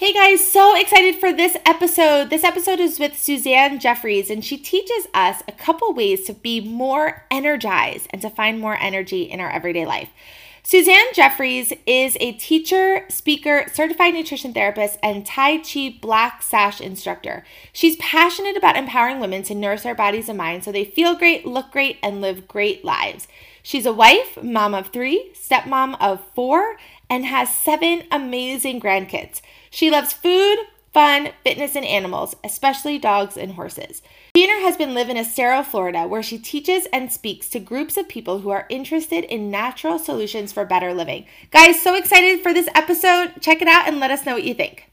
Hey guys, so excited for this episode. This episode is with Suzanne Jeffreys, and she teaches us a couple ways to be more energized and to find more energy in our everyday life. Suzanne Jeffreys is a teacher, speaker, certified nutrition therapist, and Tai Chi Black Sash instructor. She's passionate about empowering women to nurse their bodies and minds so they feel great, look great, and live great lives. She's a wife, mom of three, stepmom of four, and has seven amazing grandkids. She loves food, fun, fitness, and animals, especially dogs and horses. She and her husband live in Estero, Florida, where she teaches and speaks to groups of people who are interested in natural solutions for better living. Guys, so excited for this episode. Check it out and let us know what you think.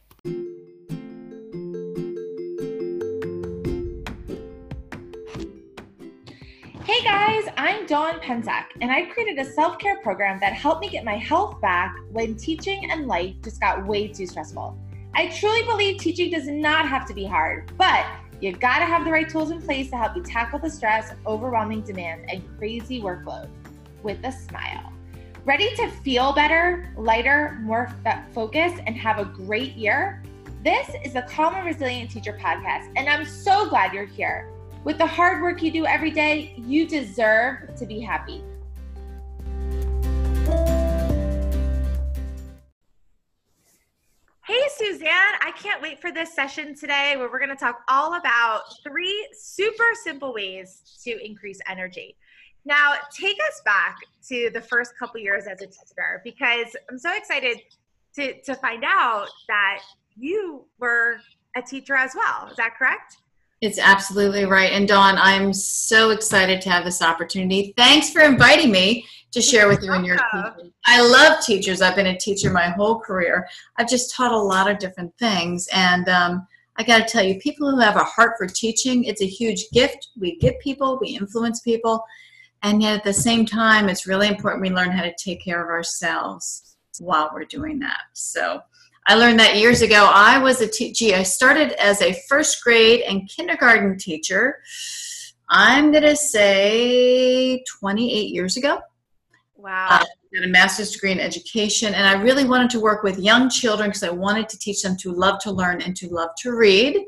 Hey guys, I'm Dawn Pensack, and I created a self care program that helped me get my health back when teaching and life just got way too stressful. I truly believe teaching does not have to be hard, but you've got to have the right tools in place to help you tackle the stress, overwhelming demands, and crazy workload with a smile. Ready to feel better, lighter, more focused, and have a great year? This is the Calm and Resilient Teacher podcast, and I'm so glad you're here. With the hard work you do every day, you deserve to be happy. Hey, Suzanne, I can't wait for this session today where we're going to talk all about three super simple ways to increase energy. Now, take us back to the first couple years as a teacher because I'm so excited to, to find out that you were a teacher as well. Is that correct? It's absolutely right. And Dawn, I'm so excited to have this opportunity. Thanks for inviting me to share with you and your. I love teachers. I've been a teacher my whole career. I've just taught a lot of different things. And um, I got to tell you, people who have a heart for teaching, it's a huge gift. We get people, we influence people. And yet at the same time, it's really important we learn how to take care of ourselves while we're doing that. So I learned that years ago. I was a teacher. I started as a first grade and kindergarten teacher. I'm going to say 28 years ago. Wow. I got a master's degree in education, and I really wanted to work with young children because I wanted to teach them to love to learn and to love to read.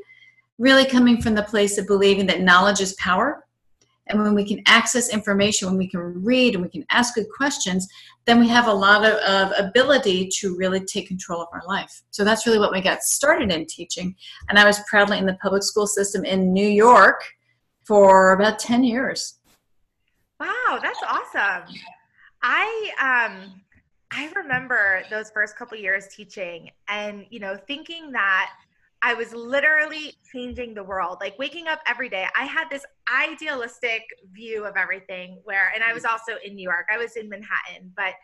Really coming from the place of believing that knowledge is power and when we can access information, when we can read and we can ask good questions, then we have a lot of, of, ability to really take control of our life. So that's really what we got started in teaching. And I was proudly in the public school system in New York for about 10 years. Wow, that's awesome. I um I remember those first couple years teaching and you know thinking that I was literally changing the world. Like waking up every day, I had this idealistic view of everything where, and I was also in New York, I was in Manhattan, but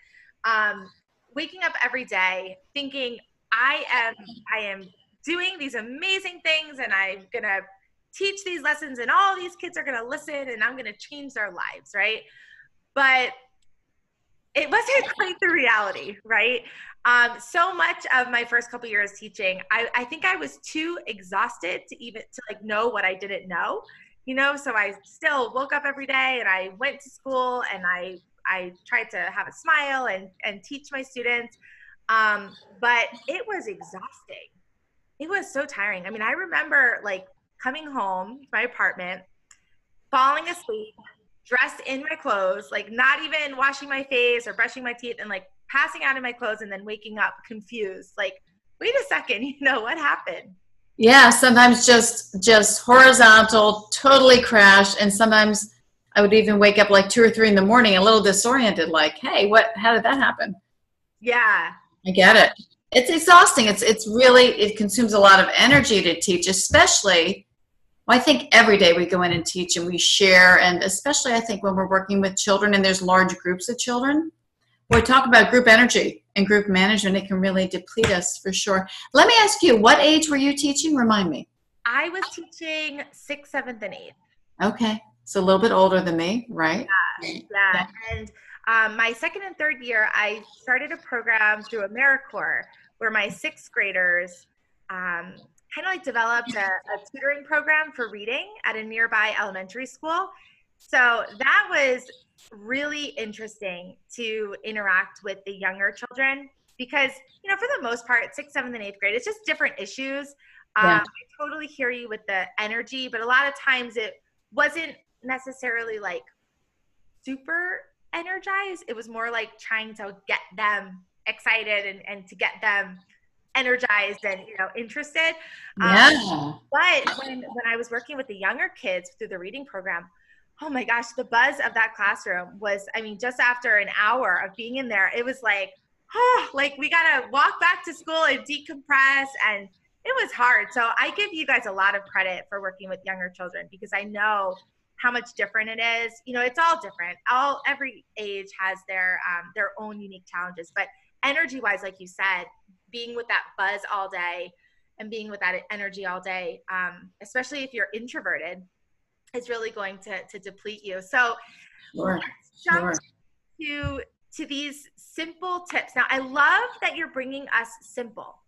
um, waking up every day thinking, I am, I am doing these amazing things and I'm gonna teach these lessons and all these kids are gonna listen and I'm gonna change their lives, right? But it wasn't quite the reality, right? Um, so much of my first couple years teaching, I, I think I was too exhausted to even to like know what I didn't know, you know. So I still woke up every day and I went to school and I I tried to have a smile and and teach my students, um, but it was exhausting. It was so tiring. I mean, I remember like coming home to my apartment, falling asleep, dressed in my clothes, like not even washing my face or brushing my teeth, and like passing out in my clothes and then waking up confused like wait a second you know what happened? Yeah sometimes just just horizontal totally crashed and sometimes i would even wake up like two or three in the morning a little disoriented like hey what how did that happen? Yeah. I get it. It's exhausting. It's it's really it consumes a lot of energy to teach especially well, I think every day we go in and teach and we share, and especially I think when we're working with children and there's large groups of children, we talk about group energy and group management, it can really deplete us for sure. Let me ask you, what age were you teaching? Remind me. I was teaching sixth, seventh, and eighth. Okay. So a little bit older than me, right? Yeah. yeah. And um, my second and third year, I started a program through AmeriCorps where my sixth graders um, kind of like developed a, a tutoring program for reading at a nearby elementary school. So that was really interesting to interact with the younger children because you know for the most part sixth seventh and eighth grade it's just different issues yeah. um, i totally hear you with the energy but a lot of times it wasn't necessarily like super energized it was more like trying to get them excited and, and to get them energized and you know interested um, yeah. but when when i was working with the younger kids through the reading program oh my gosh the buzz of that classroom was i mean just after an hour of being in there it was like oh like we gotta walk back to school and decompress and it was hard. So i give you guys a lot of credit for working with younger children because i know how much different it is. You know it's all different. All every age has their um, their own unique challenges but energy wise like you said being with that buzz all day and being with that energy all day, um, especially if you're introverted, is really going to, to deplete you. So sure. jump sure. to to these simple tips. Now, I love that you're bringing us simple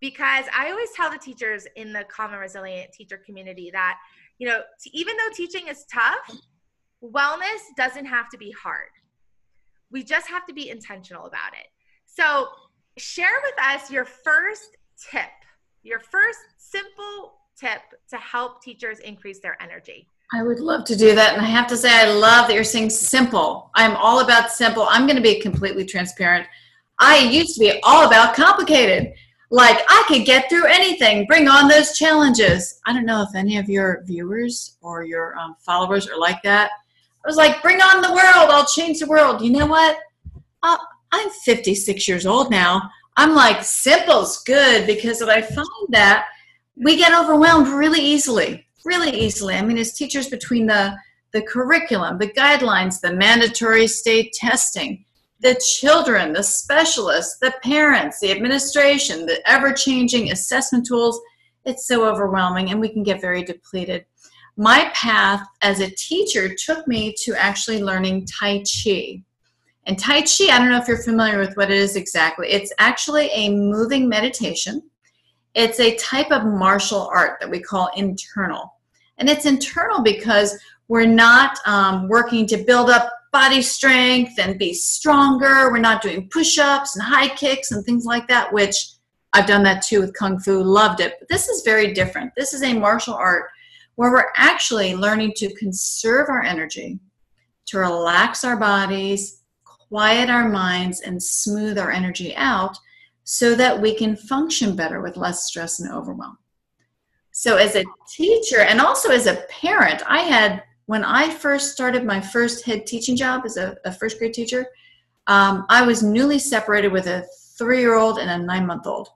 because I always tell the teachers in the calm and resilient teacher community that you know even though teaching is tough, wellness doesn't have to be hard. We just have to be intentional about it. So share with us your first tip, your first simple tip to help teachers increase their energy. I would love to do that. And I have to say, I love that you're saying simple. I'm all about simple. I'm going to be completely transparent. I used to be all about complicated. Like I could get through anything, bring on those challenges. I don't know if any of your viewers or your um, followers are like that. I was like, bring on the world. I'll change the world. You know what? Uh, I'm 56 years old now. I'm like, simple's good because if I find that we get overwhelmed really easily, really easily. I mean, as teachers, between the the curriculum, the guidelines, the mandatory state testing, the children, the specialists, the parents, the administration, the ever changing assessment tools, it's so overwhelming and we can get very depleted. My path as a teacher took me to actually learning Tai Chi. And Tai Chi, I don't know if you're familiar with what it is exactly. It's actually a moving meditation. It's a type of martial art that we call internal. And it's internal because we're not um, working to build up body strength and be stronger. We're not doing push ups and high kicks and things like that, which I've done that too with Kung Fu, loved it. But this is very different. This is a martial art where we're actually learning to conserve our energy, to relax our bodies, quiet our minds and smooth our energy out so that we can function better with less stress and overwhelm. So, as a teacher and also as a parent, I had, when I first started my first head teaching job as a, a first grade teacher, um, I was newly separated with a three year old and a nine month old.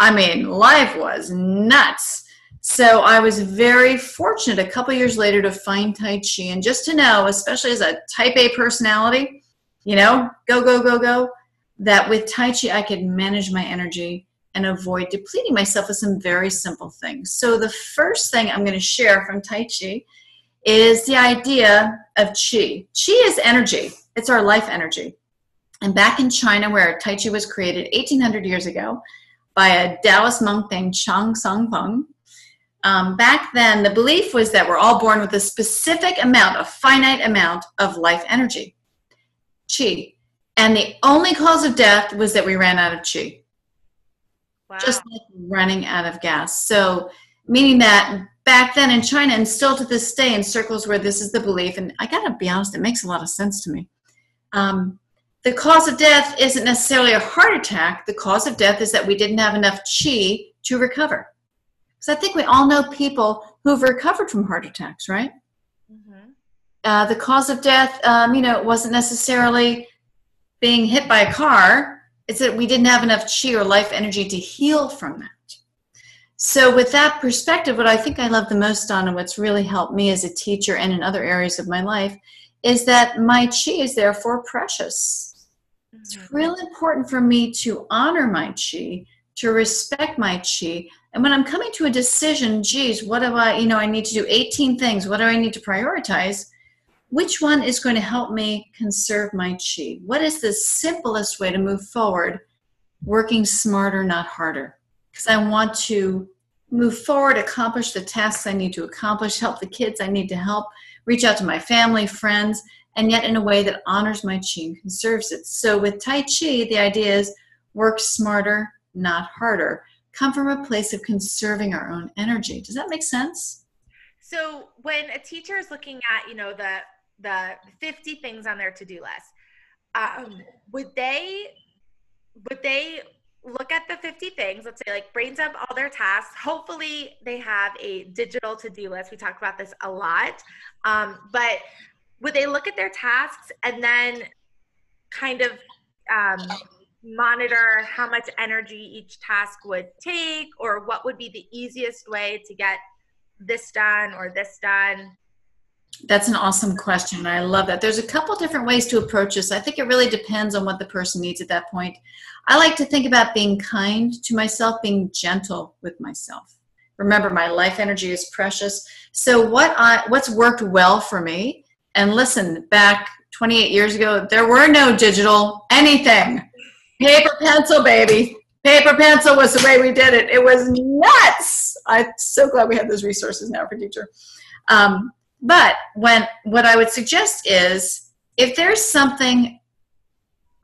I mean, life was nuts. So I was very fortunate a couple years later to find Tai Chi and just to know, especially as a type A personality, you know, go, go, go, go, that with Tai Chi I could manage my energy and avoid depleting myself with some very simple things. So, the first thing I'm going to share from Tai Chi is the idea of Qi. Qi is energy, it's our life energy. And back in China, where Tai Chi was created 1800 years ago by a Taoist monk named Chang Song Feng, um, back then the belief was that we're all born with a specific amount, a finite amount of life energy chi. And the only cause of death was that we ran out of chi. Wow. Just like running out of gas. So, meaning that back then in China, and still to this day in circles where this is the belief, and I gotta be honest, it makes a lot of sense to me. Um, the cause of death isn't necessarily a heart attack. The cause of death is that we didn't have enough chi to recover. Because I think we all know people who've recovered from heart attacks, right? Uh, the cause of death, um, you know, it wasn't necessarily being hit by a car. It's that we didn't have enough chi or life energy to heal from that. So, with that perspective, what I think I love the most on and what's really helped me as a teacher and in other areas of my life is that my chi is therefore precious. Mm-hmm. It's really important for me to honor my chi, to respect my chi. And when I'm coming to a decision, geez, what do I, you know, I need to do 18 things. What do I need to prioritize? Which one is going to help me conserve my chi? What is the simplest way to move forward, working smarter, not harder? Because I want to move forward, accomplish the tasks I need to accomplish, help the kids I need to help, reach out to my family, friends, and yet in a way that honors my chi and conserves it. So with Tai Chi, the idea is work smarter, not harder, come from a place of conserving our own energy. Does that make sense? So when a teacher is looking at, you know, the the 50 things on their to-do list, um, would they would they look at the 50 things let's say like brains up all their tasks. Hopefully they have a digital to-do list. We talk about this a lot. Um, but would they look at their tasks and then kind of um, monitor how much energy each task would take or what would be the easiest way to get this done or this done that's an awesome question. I love that. There's a couple different ways to approach this. I think it really depends on what the person needs at that point. I like to think about being kind to myself, being gentle with myself. Remember, my life energy is precious. So what I what's worked well for me, and listen, back 28 years ago, there were no digital anything. Paper pencil, baby. Paper pencil was the way we did it. It was nuts. I'm so glad we have those resources now for future. Um, but when what I would suggest is if there's something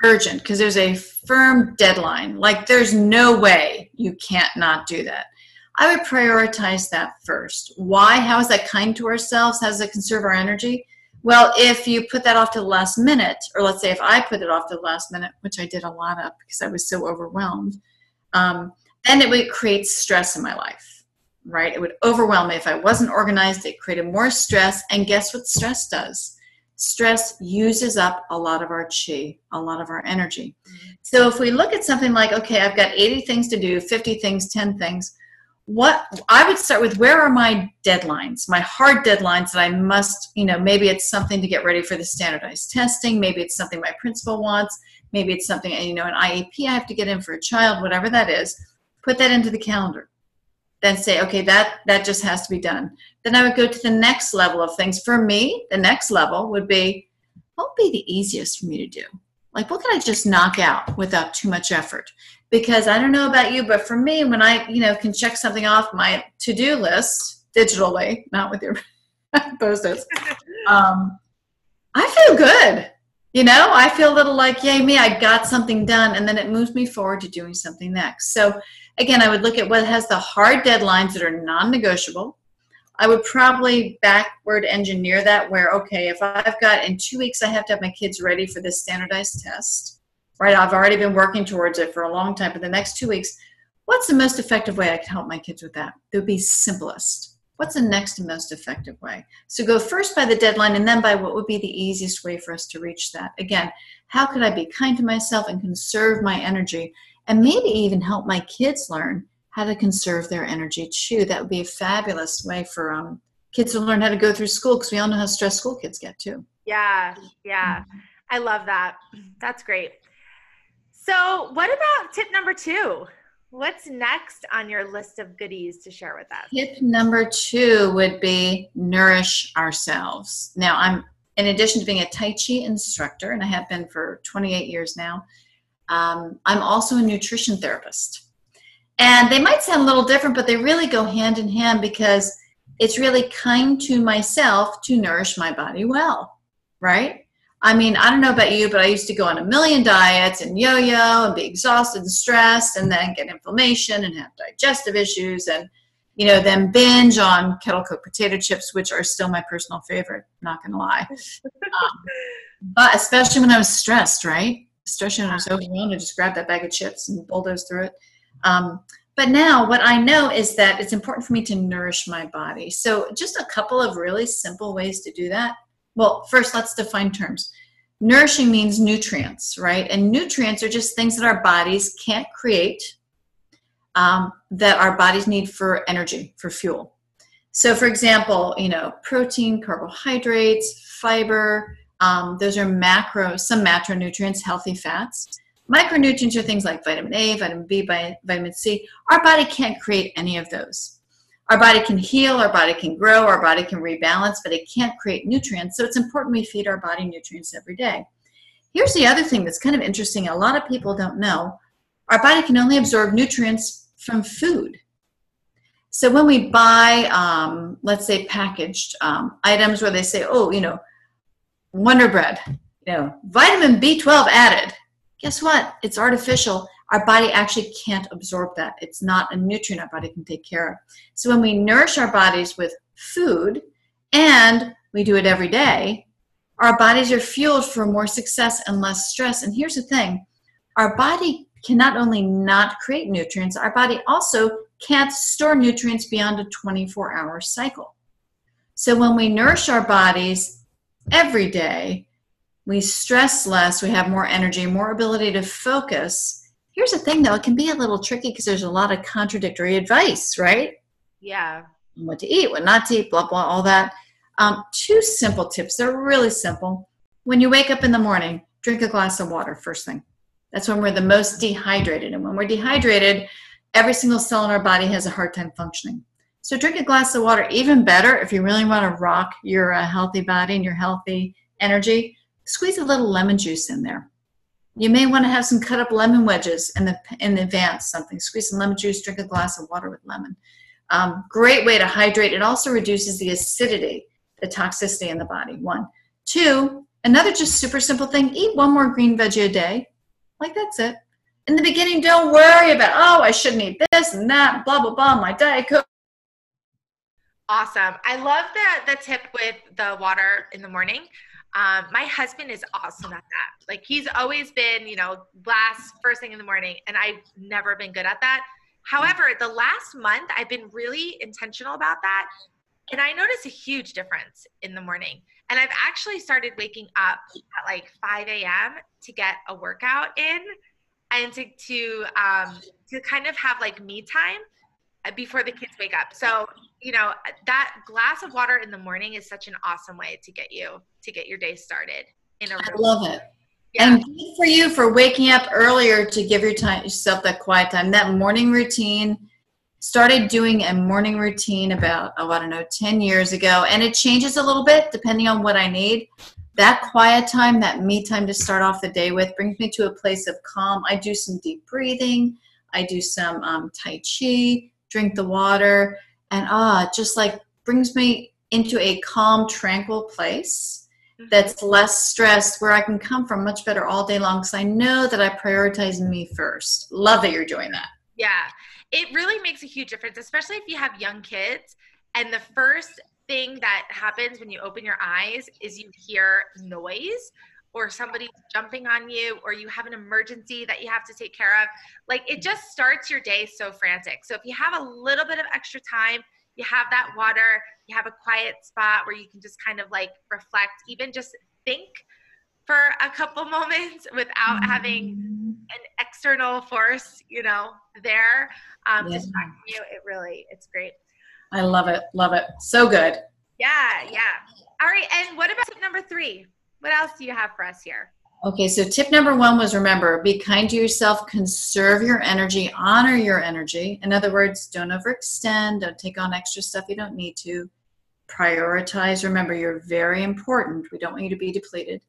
urgent because there's a firm deadline, like there's no way you can't not do that. I would prioritize that first. Why? How is that kind to ourselves? How does it conserve our energy? Well, if you put that off to the last minute, or let's say if I put it off to the last minute, which I did a lot of because I was so overwhelmed, um, then it would create stress in my life right? It would overwhelm me if I wasn't organized. It created more stress. And guess what stress does? Stress uses up a lot of our chi, a lot of our energy. So if we look at something like, okay, I've got 80 things to do, 50 things, 10 things, what I would start with where are my deadlines, my hard deadlines that I must, you know, maybe it's something to get ready for the standardized testing, maybe it's something my principal wants, maybe it's something, you know, an IEP I have to get in for a child, whatever that is, put that into the calendar then say, okay, that that just has to be done. Then I would go to the next level of things. For me, the next level would be what would be the easiest for me to do? Like what can I just knock out without too much effort? Because I don't know about you, but for me, when I, you know, can check something off my to-do list digitally, not with your post-its, um, I feel good. You know, I feel a little like, yay, me, I got something done, and then it moves me forward to doing something next. So Again, I would look at what has the hard deadlines that are non-negotiable. I would probably backward engineer that where, okay, if I've got in two weeks, I have to have my kids ready for this standardized test, right? I've already been working towards it for a long time, but the next two weeks, what's the most effective way I can help my kids with that? It would be simplest. What's the next most effective way? So go first by the deadline and then by what would be the easiest way for us to reach that. Again, how could I be kind to myself and conserve my energy and maybe even help my kids learn how to conserve their energy too. That would be a fabulous way for um, kids to learn how to go through school because we all know how stressed school kids get too. Yeah, yeah. I love that. That's great. So, what about tip number two? What's next on your list of goodies to share with us? Tip number two would be nourish ourselves. Now, I'm in addition to being a Tai Chi instructor, and I have been for 28 years now, um, I'm also a nutrition therapist. And they might sound a little different, but they really go hand in hand because it's really kind to myself to nourish my body well, right? I mean, I don't know about you, but I used to go on a million diets and yo yo and be exhausted and stressed and then get inflammation and have digestive issues and, you know, then binge on kettle cooked potato chips, which are still my personal favorite, not gonna lie. Um, but especially when I was stressed, right? especially when I was overwhelmed, I just grabbed that bag of chips and bulldoze through it. Um, but now, what I know is that it's important for me to nourish my body. So, just a couple of really simple ways to do that. Well, first, let's define terms. Nourishing means nutrients, right? And nutrients are just things that our bodies can't create, um, that our bodies need for energy, for fuel. So, for example, you know, protein, carbohydrates, fiber, um, those are macro, some macronutrients, healthy fats. Micronutrients are things like vitamin A, vitamin B, vitamin C. Our body can't create any of those. Our body can heal, our body can grow, our body can rebalance, but it can't create nutrients. So it's important we feed our body nutrients every day. Here's the other thing that's kind of interesting. A lot of people don't know. Our body can only absorb nutrients from food. So when we buy, um, let's say, packaged um, items where they say, oh, you know, Wonder Bread, you know, vitamin B12 added. Guess what? It's artificial. Our body actually can't absorb that. It's not a nutrient our body can take care of. So when we nourish our bodies with food and we do it every day, our bodies are fueled for more success and less stress. And here's the thing our body can not only not create nutrients, our body also can't store nutrients beyond a 24 hour cycle. So when we nourish our bodies every day, we stress less, we have more energy, more ability to focus. Here's the thing though, it can be a little tricky because there's a lot of contradictory advice, right? Yeah. What to eat, what not to eat, blah, blah, all that. Um, two simple tips. They're really simple. When you wake up in the morning, drink a glass of water first thing. That's when we're the most dehydrated. And when we're dehydrated, every single cell in our body has a hard time functioning. So drink a glass of water. Even better, if you really want to rock your uh, healthy body and your healthy energy, squeeze a little lemon juice in there. You may want to have some cut up lemon wedges in the in advance. Something. Squeeze some lemon juice. Drink a glass of water with lemon. Um, great way to hydrate. It also reduces the acidity the toxicity in the body. One. Two, another just super simple thing eat one more green veggie a day. Like that's it. In the beginning, don't worry about, oh, I shouldn't eat this and that, blah, blah, blah, my diet coke. Awesome. I love the, the tip with the water in the morning. Um, my husband is awesome at that. Like he's always been, you know, last first thing in the morning, and I've never been good at that. However, the last month I've been really intentional about that and I notice a huge difference in the morning. And I've actually started waking up at like 5 a.m. to get a workout in and to to um, to kind of have like me time before the kids wake up. So you know that glass of water in the morning is such an awesome way to get you to get your day started. In a I love it. Yeah. And good for you for waking up earlier to give your time yourself that quiet time. That morning routine started doing a morning routine about, oh, I don't know, 10 years ago. And it changes a little bit depending on what I need. That quiet time, that me time to start off the day with, brings me to a place of calm. I do some deep breathing, I do some um, Tai Chi, drink the water, and ah, just like brings me into a calm, tranquil place mm-hmm. that's less stressed where I can come from much better all day long because I know that I prioritize me first. Love that you're doing that. Yeah it really makes a huge difference, especially if you have young kids. And the first thing that happens when you open your eyes is you hear noise or somebody jumping on you or you have an emergency that you have to take care of. Like it just starts your day so frantic. So if you have a little bit of extra time, you have that water, you have a quiet spot where you can just kind of like reflect, even just think for a couple moments without having an external force, you know, there um, yeah. distracting you. It really, it's great. I love it. Love it. So good. Yeah, yeah. All right. And what about tip number three? What else do you have for us here? Okay, so tip number one was remember, be kind to yourself, conserve your energy, honor your energy. In other words, don't overextend, don't take on extra stuff you don't need to. Prioritize. Remember, you're very important. We don't want you to be depleted.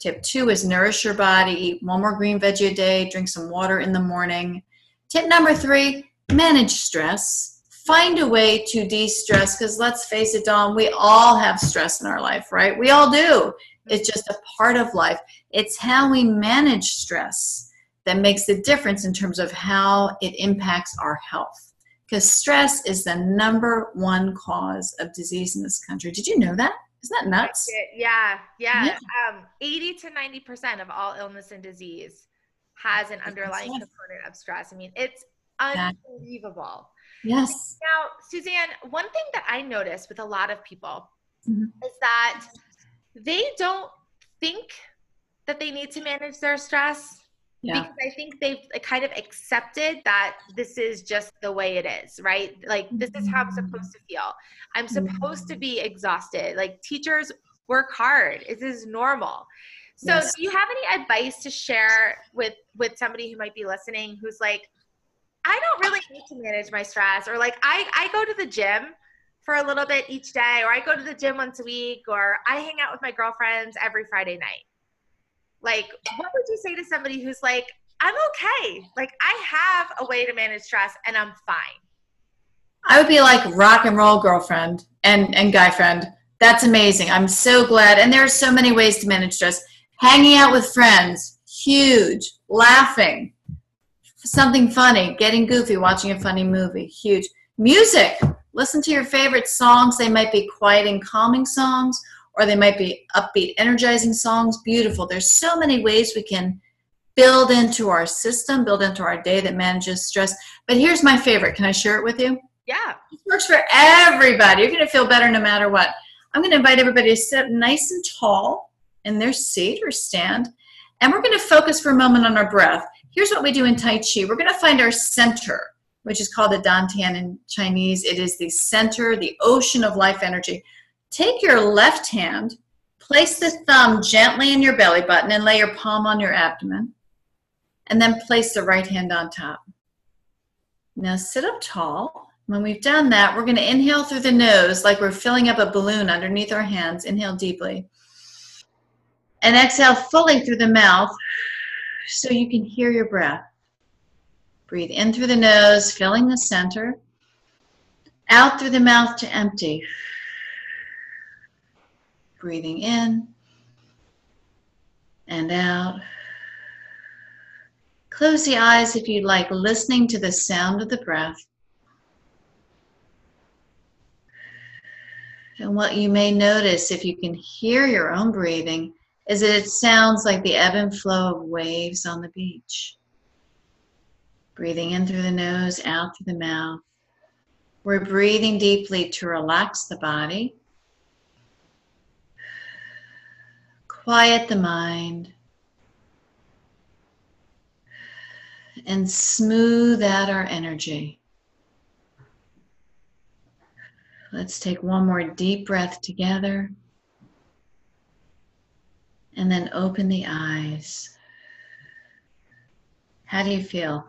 Tip two is nourish your body, eat one more green veggie a day, drink some water in the morning. Tip number three, manage stress. Find a way to de stress because let's face it, Dawn, we all have stress in our life, right? We all do. It's just a part of life. It's how we manage stress that makes the difference in terms of how it impacts our health. Because stress is the number one cause of disease in this country. Did you know that? Isn't that nuts? Yeah, yeah. yeah. Um, 80 to 90% of all illness and disease has an underlying component of stress. I mean, it's unbelievable. Yes. Now, Suzanne, one thing that I notice with a lot of people mm-hmm. is that they don't think that they need to manage their stress yeah. because I think they've kind of accepted that this is just the way it is, right? Like this is how I'm mm-hmm. supposed to feel. I'm mm-hmm. supposed to be exhausted. Like teachers work hard. This is normal. So yes. do you have any advice to share with with somebody who might be listening who's like I don't really need to manage my stress or like I I go to the gym for a little bit each day or I go to the gym once a week or I hang out with my girlfriends every Friday night. Like, what would you say to somebody who's like, I'm okay. Like, I have a way to manage stress and I'm fine. I would be like rock and roll girlfriend and, and guy friend. That's amazing. I'm so glad. And there are so many ways to manage stress. Hanging out with friends, huge. Laughing, Something funny, getting goofy, watching a funny movie, huge. Music, listen to your favorite songs. They might be quiet and calming songs, or they might be upbeat, energizing songs. Beautiful. There's so many ways we can build into our system, build into our day that manages stress. But here's my favorite. Can I share it with you? Yeah. It works for everybody. You're going to feel better no matter what. I'm going to invite everybody to sit up nice and tall in their seat or stand. And we're going to focus for a moment on our breath. Here's what we do in Tai Chi. We're going to find our center, which is called the Dantian in Chinese. It is the center, the ocean of life energy. Take your left hand, place the thumb gently in your belly button, and lay your palm on your abdomen. And then place the right hand on top. Now sit up tall. When we've done that, we're going to inhale through the nose like we're filling up a balloon underneath our hands. Inhale deeply. And exhale fully through the mouth so you can hear your breath. Breathe in through the nose, filling the center. Out through the mouth to empty. Breathing in and out. Close the eyes if you'd like, listening to the sound of the breath. And what you may notice if you can hear your own breathing is that it sounds like the ebb and flow of waves on the beach. Breathing in through the nose, out through the mouth. We're breathing deeply to relax the body, quiet the mind, and smooth out our energy. Let's take one more deep breath together and then open the eyes. How do you feel?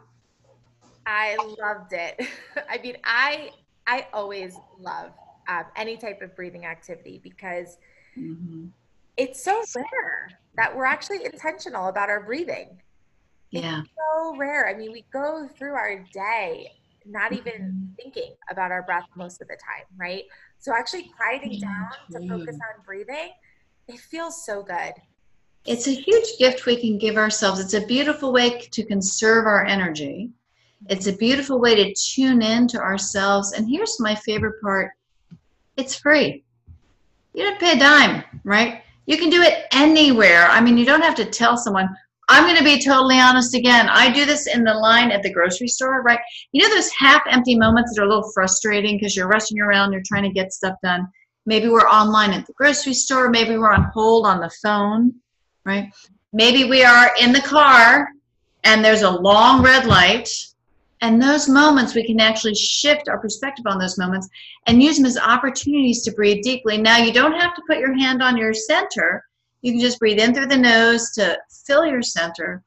I loved it. I mean, I I always love um, any type of breathing activity because mm-hmm. it's so rare that we're actually intentional about our breathing. Yeah. It's so rare. I mean, we go through our day not even mm-hmm. thinking about our breath most of the time, right? So actually quieting down to focus on breathing, it feels so good. It's a huge gift we can give ourselves. It's a beautiful way to conserve our energy. It's a beautiful way to tune in to ourselves. And here's my favorite part it's free. You don't pay a dime, right? You can do it anywhere. I mean, you don't have to tell someone, I'm going to be totally honest again. I do this in the line at the grocery store, right? You know those half empty moments that are a little frustrating because you're rushing around, you're trying to get stuff done. Maybe we're online at the grocery store, maybe we're on hold on the phone right? Maybe we are in the car and there's a long red light. And those moments, we can actually shift our perspective on those moments and use them as opportunities to breathe deeply. Now, you don't have to put your hand on your center. You can just breathe in through the nose to fill your center,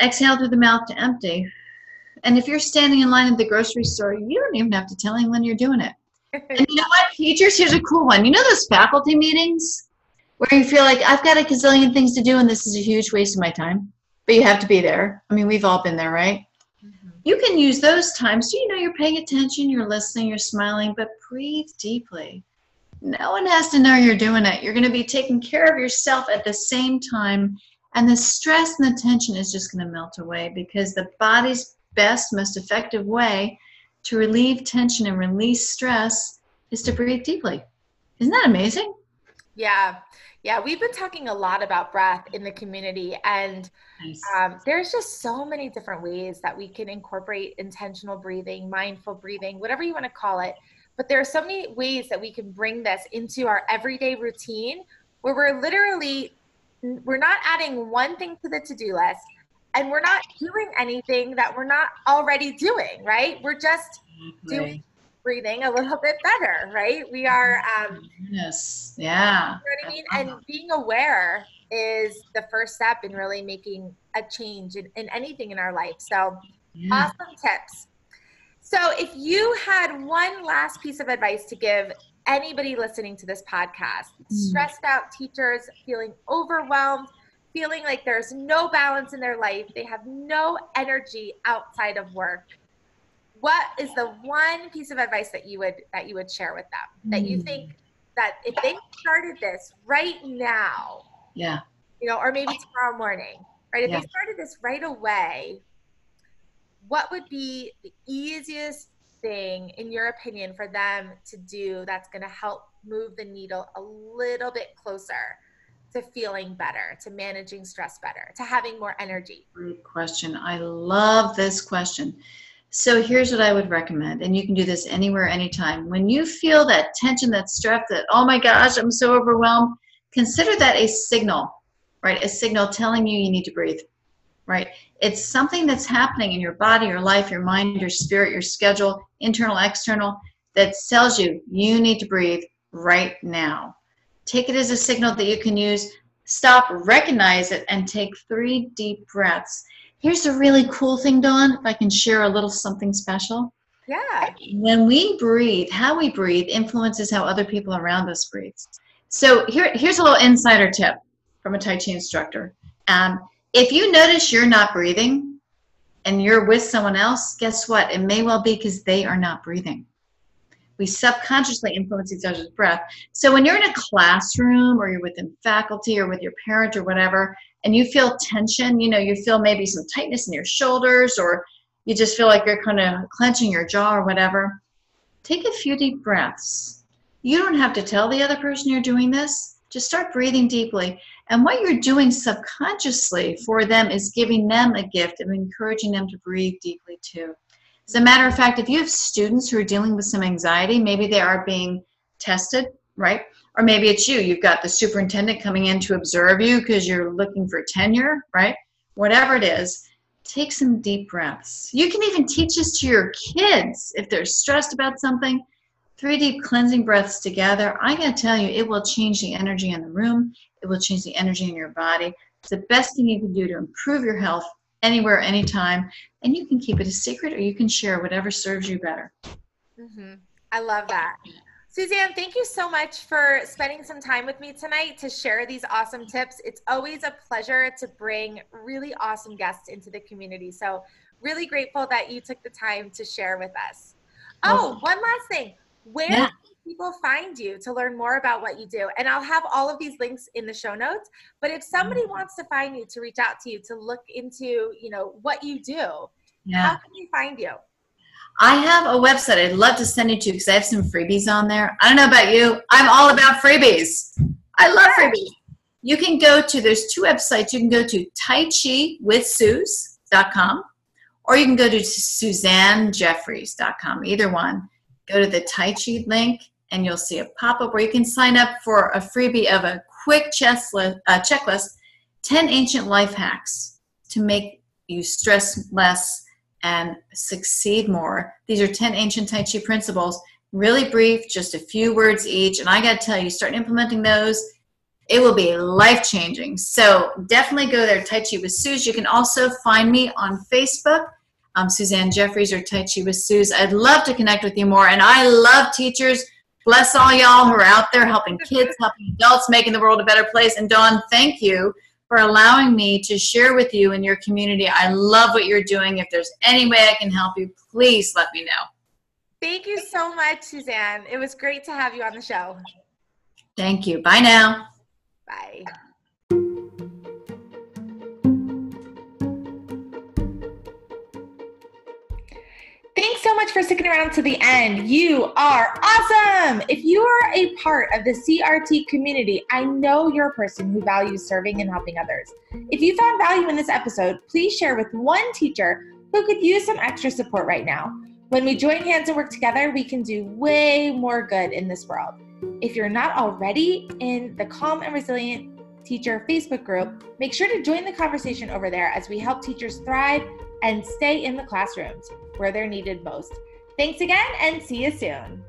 exhale through the mouth to empty. And if you're standing in line at the grocery store, you don't even have to tell anyone you're doing it. and you know what, teachers? Here's a cool one. You know those faculty meetings where you feel like I've got a gazillion things to do and this is a huge waste of my time, but you have to be there. I mean, we've all been there, right? You can use those times. So you know you're paying attention, you're listening, you're smiling, but breathe deeply. No one has to know you're doing it. You're going to be taking care of yourself at the same time, and the stress and the tension is just going to melt away because the body's best, most effective way to relieve tension and release stress is to breathe deeply. Isn't that amazing? Yeah. Yeah, we've been talking a lot about breath in the community, and nice. um, there's just so many different ways that we can incorporate intentional breathing, mindful breathing, whatever you want to call it. But there are so many ways that we can bring this into our everyday routine where we're literally we're not adding one thing to the to-do list and we're not doing anything that we're not already doing right we're just doing breathing a little bit better, right? We are. Um, yes. Yeah. You know what I mean? And being aware is the first step in really making a change in, in anything in our life. So, yeah. awesome tips. So, if you had one last piece of advice to give anybody listening to this podcast, mm. stressed out teachers, feeling overwhelmed, feeling like there's no balance in their life, they have no energy outside of work, what is the one piece of advice that you would that you would share with them that you hmm. think that if they started this right now yeah you know or maybe tomorrow morning right if yeah. they started this right away what would be the easiest thing, in your opinion, for them to do that's going to help move the needle a little bit closer to feeling better, to managing stress better, to having more energy? Great question. I love this question. So here's what I would recommend, and you can do this anywhere, anytime. When you feel that tension, that stress, that, oh my gosh, I'm so overwhelmed, consider that a signal, right? A signal telling you you need to breathe, right? It's something that's happening in your body, your life, your mind, your spirit, your schedule, internal, external, that tells you you need to breathe right now. Take it as a signal that you can use. Stop, recognize it, and take three deep breaths. Here's a really cool thing, Dawn, if I can share a little something special. Yeah. When we breathe, how we breathe influences how other people around us breathe. So here, here's a little insider tip from a Tai Chi instructor. Um, if you notice you're not breathing and you're with someone else, guess what? It may well be because they are not breathing we subconsciously influence each other's breath. So when you're in a classroom or you're within faculty or with your parent or whatever, and you feel tension, you know, you feel maybe some tightness in your shoulders or you just feel like you're kind of clenching your jaw or whatever, take a few deep breaths. You don't have to tell the other person you're doing this. Just start breathing deeply. And what you're doing subconsciously for them is giving them a gift of encouraging them to breathe deeply too. As a matter of fact, if you have students who are dealing with some anxiety, maybe they are being tested, right? Or maybe it's you. You've got the superintendent coming in to observe you because you're looking for tenure, right? Whatever it is, take some deep breaths. You can even teach this to your kids if they're stressed about something. Three deep cleansing breaths together. I gotta tell you, it will change the energy in the room. It will change the energy in your body. It's the best thing you can do to improve your health anywhere, anytime. And you can keep it a secret or you can share whatever serves you better. Mm-hmm. I love that. Suzanne, thank you so much for spending some time with me tonight to share these awesome tips. It's always a pleasure to bring really awesome guests into the community. So, really grateful that you took the time to share with us. Oh, one last thing. Where yeah people find you to learn more about what you do? And I'll have all of these links in the show notes. But if somebody mm-hmm. wants to find you, to reach out to you, to look into, you know, what you do, yeah. how can they find you? I have a website I'd love to send it to you because I have some freebies on there. I don't know about you. I'm all about freebies. I love freebies. You can go to, there's two websites. You can go to Tai Chi with Suze.com or you can go to SuzanneJeffreys.com, either one. Go to the Tai Chi link and you'll see a pop-up where you can sign up for a freebie of a quick checklist, uh, checklist 10 ancient life hacks to make you stress less and succeed more. These are 10 ancient Tai Chi principles, really brief, just a few words each. And I got to tell you, start implementing those, it will be life changing. So definitely go there, Tai Chi with Suze. You can also find me on Facebook. Um, Suzanne Jeffreys or Tai Chi with Suze. I'd love to connect with you more. And I love teachers Bless all y'all who are out there helping kids, helping adults, making the world a better place. And Dawn, thank you for allowing me to share with you in your community. I love what you're doing. If there's any way I can help you, please let me know. Thank you so much, Suzanne. It was great to have you on the show. Thank you. Bye now. Bye. So much for sticking around to the end. You are awesome. If you are a part of the CRT community, I know you're a person who values serving and helping others. If you found value in this episode, please share with one teacher who could use some extra support right now. When we join hands and work together, we can do way more good in this world. If you're not already in the Calm and Resilient Teacher Facebook group, make sure to join the conversation over there as we help teachers thrive and stay in the classrooms where they're needed most. Thanks again and see you soon.